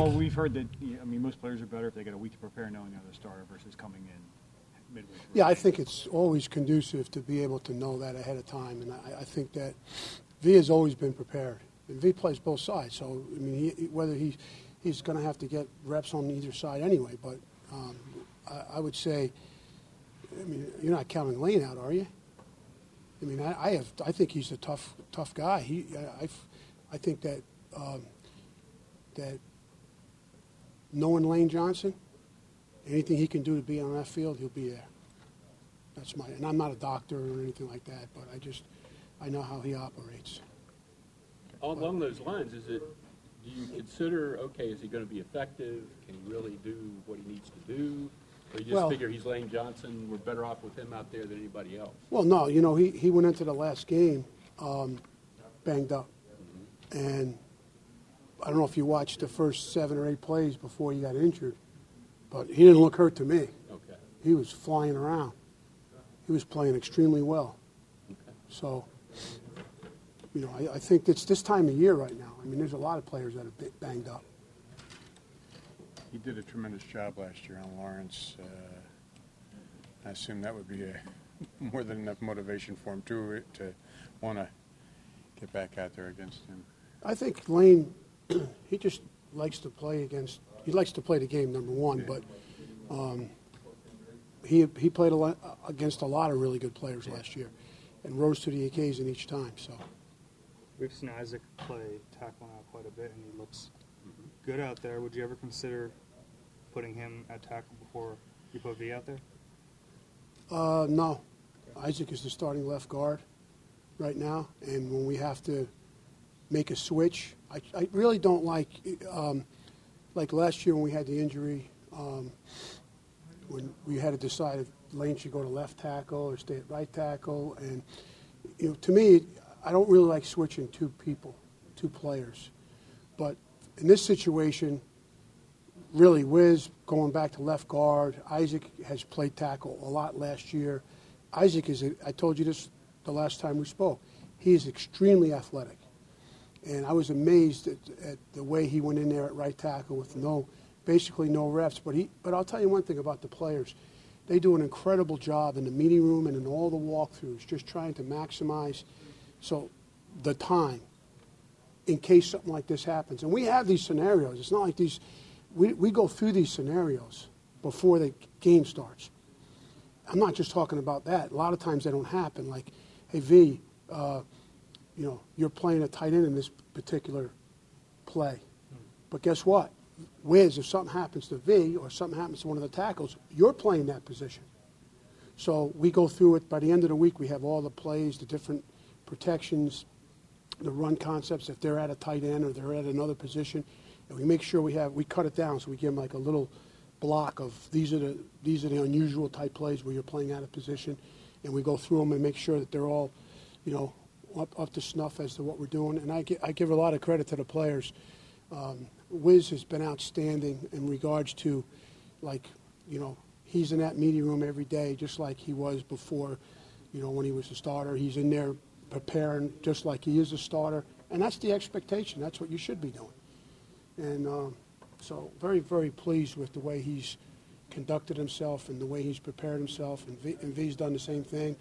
Well, we've heard that, I mean, most players are better if they get a week to prepare knowing they're the starter versus coming in midway. through. Yeah, I think it's always conducive to be able to know that ahead of time, and I, I think that V has always been prepared. And V plays both sides, so I mean, he, whether he he's going to have to get reps on either side anyway. But um, I, I would say, I mean, you're not counting Lane out, are you? I mean, I, I have I think he's a tough tough guy. He I, I, I think that um, that knowing Lane Johnson, anything he can do to be on that field, he'll be there. That's my, and I'm not a doctor or anything like that, but I just, I know how he operates. Along those lines, is it, do you consider, okay, is he going to be effective? Can he really do what he needs to do? Or you just Well- figure he's Lane Johnson, we're better off with him out there than anybody else? Well, no, you know, he, he went into the last game um, banged up. And I don't know if you watched the first seven or eight plays before he got injured, but he didn't look hurt to me. Okay, He was flying around. He was playing extremely well. okay. So, you know, I, I think it's this time of year right now. I mean, there's a lot of players that are bit banged up. He did a tremendous job last year on Lawrence. Uh, I assume that would be a, more than enough motivation for him too to want to get back out there against him. I think Lane, he just likes to play against. He likes to play the game, number one. But um, he he played a lot, against a lot of really good players last year, and rose to the occasion each time. So We've seen Isaac play tackle now quite a bit, and he looks good out there. Would you ever consider putting him at tackle before you put V out there? uh, no, Isaac is the starting left guard right now, and when we have to make a switch, I, I really don't like um, like last year when we had the injury. Um, when we had to decide if Lane should go to left tackle or stay at right tackle. And, you know, to me, I don't really like switching two people, two players. But in this situation, really, Wiz going back to left guard. Isaac has played tackle a lot last year. Isaac is, a, I told you this the last time we spoke, he is extremely athletic. And I was amazed at, at the way he went in there at right tackle with no, basically no reps. But he, but I'll tell you one thing about the players, they do an incredible job in the meeting room and in all the walkthroughs, just trying to maximize, so the time, in case something like this happens. And we have these scenarios. It's not like these. We we go through these scenarios before the game starts. I'm not just talking about that. A lot of times they don't happen. Like, hey V, uh, you know, you're playing a tight end in this particular play. But guess what? Wiz, if something happens to V or something happens to one of the tackles, you're playing that position. So we go through it. By the end of the week, we have all the plays, the different protections, the run concepts. If they're at a tight end or they're at another position, and we make sure we have we cut it down so we give them like a little block of these are the these are the unusual type plays where you're playing out of position, and we go through them and make sure that they're all, you know, up, up to snuff as to what we're doing. And I, I give a lot of credit to the players. Um, Wiz has been outstanding in regards to, like, you know, he's in that meeting room every day, just like he was before, you know, when he was a starter. He's in there preparing just like he is a starter, and that's the expectation. That's what you should be doing. And um, so, very, very pleased with the way he's conducted himself and the way he's prepared himself. And, v, and V's done the same thing.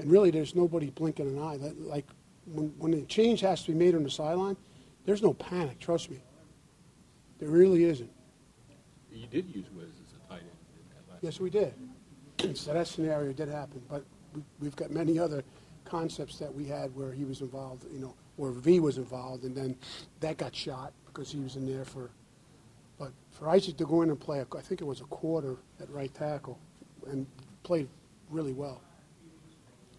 And really, there's nobody blinking an eye. That, like when, when a change has to be made on the sideline, there's no panic. Trust me. There really isn't. You did use Wiz as a tight end in that last. Yes, we did. so that scenario did happen. But we, we've got many other concepts that we had where he was involved, you know, where V was involved, and then that got shot because he was in there for. But for Isaac to go in and play, I think it was a quarter at right tackle, and played really well.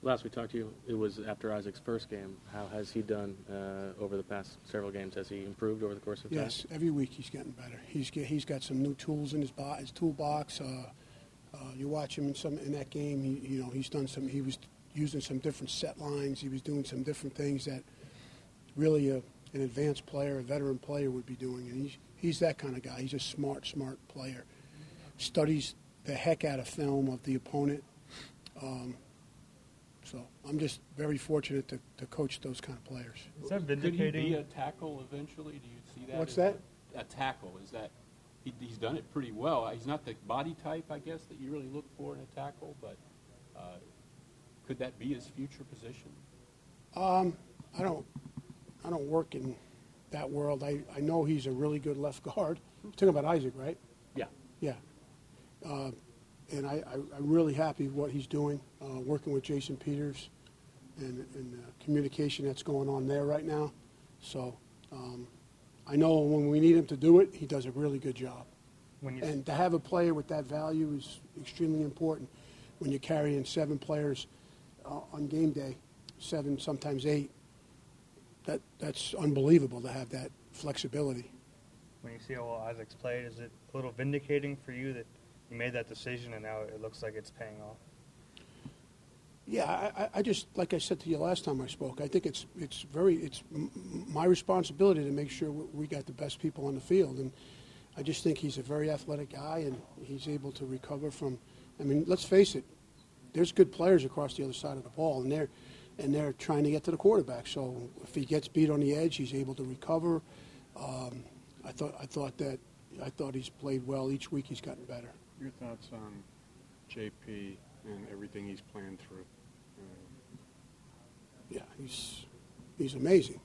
Last we talked to you, it was after Isaac's first game. How has he done uh, over the past several games? Has he improved over the course of time? Yes, every week he's getting better. He's get, he's got some new tools in his, bo- his toolbox. Uh, uh, you watch him in some in that game. He, you know he's done some. He was using some different set lines. He was doing some different things that really a, an advanced player, a veteran player would be doing. And he's he's that kind of guy. He's a smart, smart player. Studies the heck out of film of the opponent. Um, so I'm just very fortunate to, to coach those kind of players. Is that Could he be a tackle eventually? Do you see that? What's that? a- at tackle? Is that, he, he's done it pretty well. He's not the body type, I guess, that you really look for in a tackle, but uh, could that be his future position? Um, I don't, I don't work in that world. I, I know he's a really good left guard. You're talking about Isaac, right? Yeah. Yeah. Uh, and I, I, I'm really happy what he's doing, uh, working with Jason Peters and, and the communication that's going on there right now. So um, I know when we need him to do it, he does a really good job. When you And to have a player with that value is extremely important when you're carrying seven players uh, on game day, seven, sometimes eight. That, that's unbelievable to have that flexibility. when you see how well Isaac's played, is it a little vindicating for you that you made that decision and now it looks like it's paying off? Yeah, I, I- just, like I said to you last time I spoke, I think it's, it's very, it's my responsibility to make sure we got the best people on the field. And I just think he's a very athletic guy and he's able to recover from, I mean, let's face it, there's good players across the other side of the ball and they're, and they're trying to get to the quarterback. So if he gets beat on the edge, he's able to recover. Um, I thought, I thought that, I thought he's played well. Each week he's gotten better. Your thoughts on JP and everything he's planned through? Yeah, he's he's amazing.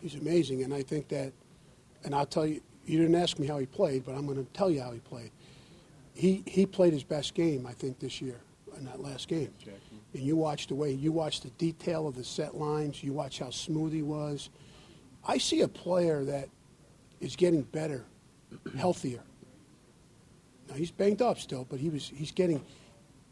He's amazing, and I think that, and I'll tell you, you didn't ask me how he played, but I'm going to tell you how he played. He he played his best game, I think, this year in that last game. And you watched the way you watched the detail of the set lines. You watch how smooth he was. I see a player that is getting better, healthier. Now he's banged up still, but he was he's getting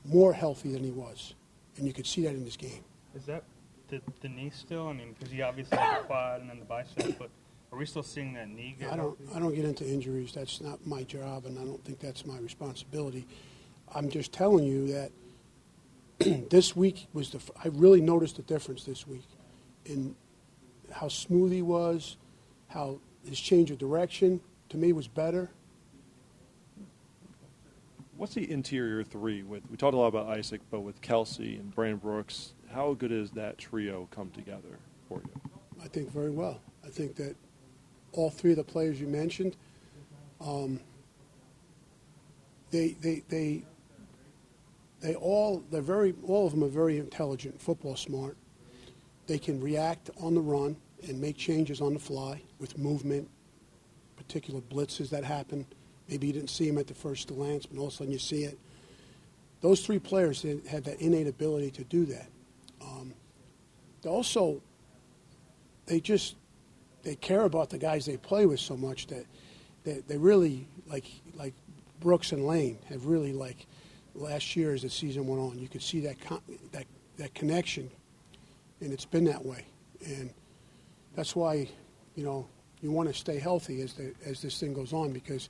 more healthy than he was, and you could see that in his game. Is that the, the knee still? I mean, because he obviously had the quad and then the bicep, but are we still seeing that knee get I don't, healthy? I don't get into injuries. That's not my job, and I don't think that's my responsibility. I'm just telling you that this week was the I really noticed the difference this week in how smooth he was, how his change of direction to me was better. What's the interior three? With we talked a lot about Isaac, but with Kelce and Brandon Brooks, how good is that trio come together for you? I think very well. I think that all three of the players you mentioned, um, they, they, they, they all, they're very, all of them are very intelligent, football smart. They can react on the run and make changes on the fly with movement, particular blitzes that happen. Maybe you didn't see him at the first glance, but all of a sudden you see it. Those three players they have that innate ability to do that. Um, also they just they care about the guys they play with so much that that they really like like Brooks and Lane have really like last year as the season went on. You could see that con- that that connection, and it's been that way. And that's why you know you want to stay healthy as the as this thing goes on because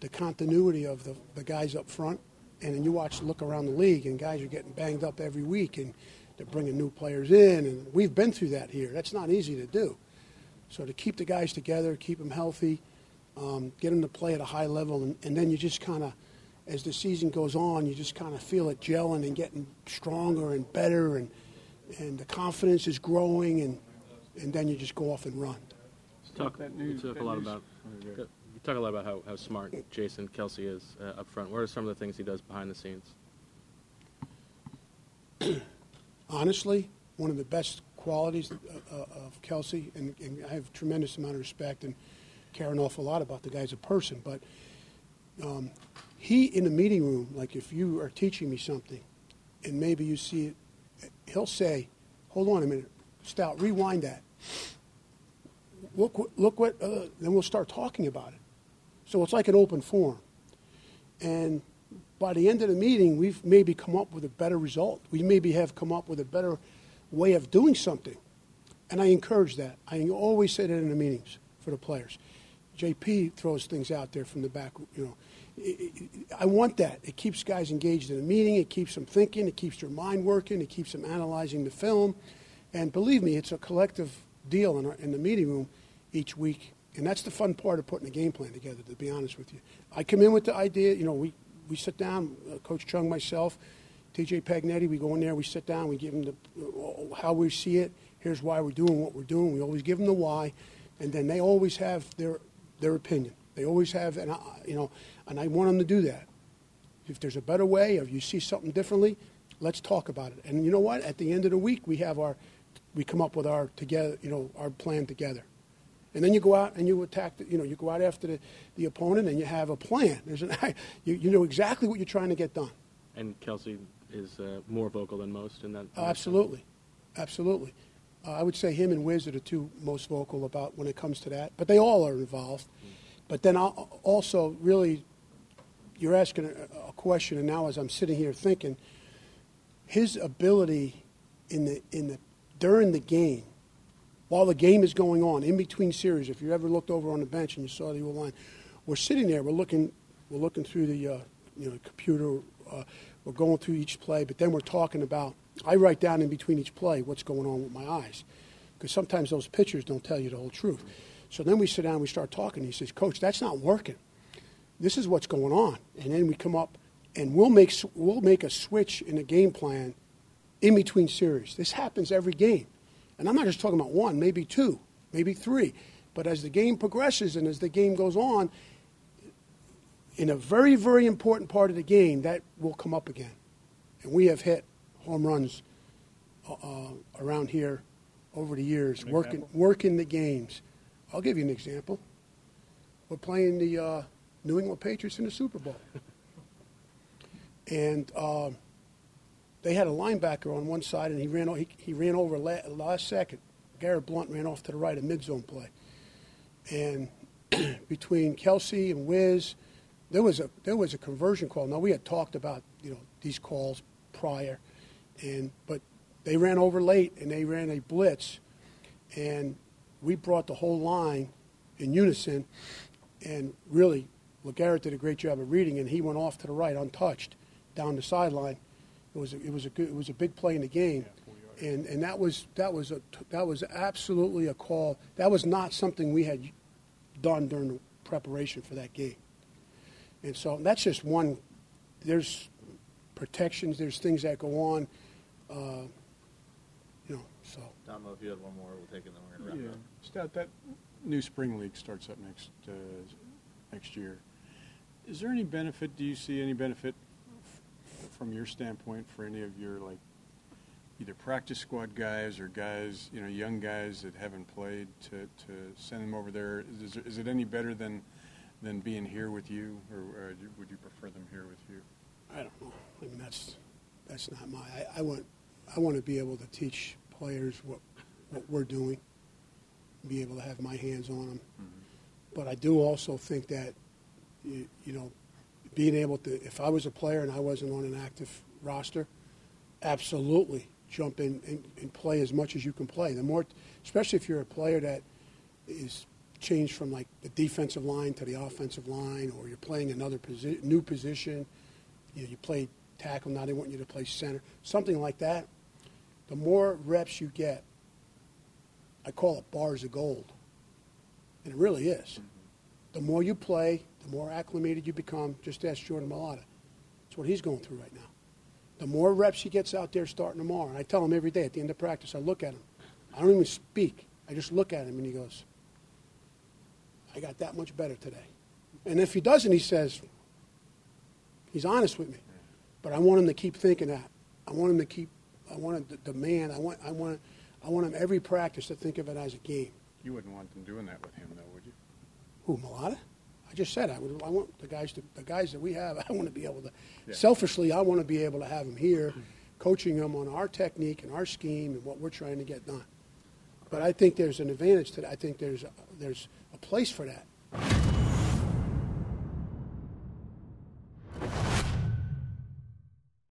the continuity of the the guys up front, and then you watch look around the league and guys are getting banged up every week and they're bringing new players in and we've been through that here. That's not easy to do. So to keep the guys together, keep them healthy, um, get them to play at a high level, and, and then you just kind of, as the season goes on, you just kind of feel it gelling and getting stronger and better, and and the confidence is growing, and and then you just go off and run. Talk, That you news- talk that a lot news- about good. You talk a lot about how, how smart Jason Kelce is uh, up front. What are some of the things he does behind the scenes? honestly, one of the best qualities uh, uh, of Kelce, and, and I have a tremendous amount of respect and care an awful lot about the guy as a person, but um, he in the meeting room, like if you are teaching me something, and maybe you see it, he'll say, "Hold on a minute, Stout, rewind that. Look, look what." Uh, then we'll start talking about it. So it's like an open forum, and by the end of the meeting, we've maybe come up with a better result. We maybe have come up with a better way of doing something. And I encourage that. I always say that in the meetings for the players. JP throws things out there from the back, you know. I- want that. It keeps guys engaged in the meeting. It keeps them thinking. It keeps their mind working. It keeps them analyzing the film. And believe me, it's a collective deal in, our, in the meeting room each week. And that's the fun part of putting a game plan together, to be honest with you. I come in with the idea, you know, we, we sit down, uh, Coach Chung, myself, TJ Paganetti, we go in there, we sit down, we give them the, uh, how we see it. Here's why we're doing what we're doing. We always give them the why. And then they always have their, their opinion. They always have, and you know, and I want them to do that. If there's a better way, or you see something differently, let's talk about it. And you know what? At the end of the week, we have our, we come up with our together, you know, our plan together. And then you go out and you attack, the, you know, you go out after the, the opponent and you have a plan. There's an, you, you know exactly what you're trying to get done. And Kelce is uh, more vocal than most in that. Uh, Absolutely, absolutely. Uh, I would say him and Wiz are the two most vocal about when it comes to that, but they all are involved. But then I'll, also, really, you're asking a, a question, and now as I'm sitting here thinking, his ability in the in the during the game, while the game is going on, in between series, if you ever looked over on the bench and you saw the old line, we're sitting there, we're looking, we're looking through the uh, you know computer, uh, we're going through each play, but then we're talking about. I write down in between each play what's going on with my eyes, because sometimes those pictures don't tell you the whole truth. So then we sit down, we start talking. He says, "Coach, that's not working. This is what's going on." And then we come up, and we'll make we'll make a switch in the game plan in between series. This happens every game. And I'm not just talking about one, maybe two, maybe three. But as the game progresses and as the game goes on, in a very, very important part of the game, that will come up again. And we have hit home runs uh, uh, around here over the years, working, example? working the games. I'll give you an example. We're playing the uh, New England Patriots in the Super Bowl. and um, they had a linebacker on one side, and he ran he, he ran over la- last second. Garrett Blount ran off to the right, a mid zone play, and between Kelce and Wiz, there was a there was a conversion call. Now we had talked about you know these calls prior, and but they ran over late and they ran a blitz, and we brought the whole line in unison, and really, LeGarrette did a great job of reading, and he went off to the right untouched down the sideline. It was a, it was a good, it was a big play in the game, and and that was that was a that was absolutely a call. That was not something we had done during the preparation for that game, and so that's just one. There's protections. There's things that go on. Uh, you know, so Tom, if you had one more, we'll take it, then we're going to Yeah, wrap up. Stat, that new spring league starts up next, uh, next year. Is there any benefit, do you see any benefit f- from your standpoint for any of your, like, either practice squad guys or guys, you know, young guys that haven't played to, to send them over there? Is, is it any better than, than being here with you, or, would you prefer them here with you? I don't know. I mean, that's that's not my. I, I want I want to be able to teach players what what we're doing, be able to have my hands on them. Mm-hmm. But I do also think that you, you know, being able to. If I was a player and I wasn't on an active roster, absolutely jump in and, and play as much as you can play. The more, especially if you're a player that is changed from like the defensive line to the offensive line, or you're playing another posi- new position. You, know, you play tackle, now they want you to play center, something like that. The more reps you get, I call it bars of gold, and it really is. The more you play, the more acclimated you become. Just ask Jordan Mailata. That's what he's going through right now. The more reps he gets out there starting tomorrow, and I tell him every day at the end of practice, I look at him. I don't even speak. I just look at him, and he goes, I got that much better today. And if he doesn't, he says, he's honest with me. But I want him to keep thinking that. I want him to keep, I want to demand, I want, I want, I want him every practice to think of it as a game. You wouldn't want them doing that with him, though? Who, Mailata? I just said I would. I want the guys to, the guys that we have. I want to be able to. Yeah. Selfishly, I want to be able to have them here, coaching them on our technique and our scheme and what we're trying to get done. But I think there's an advantage to that. I think there's there's a place for that.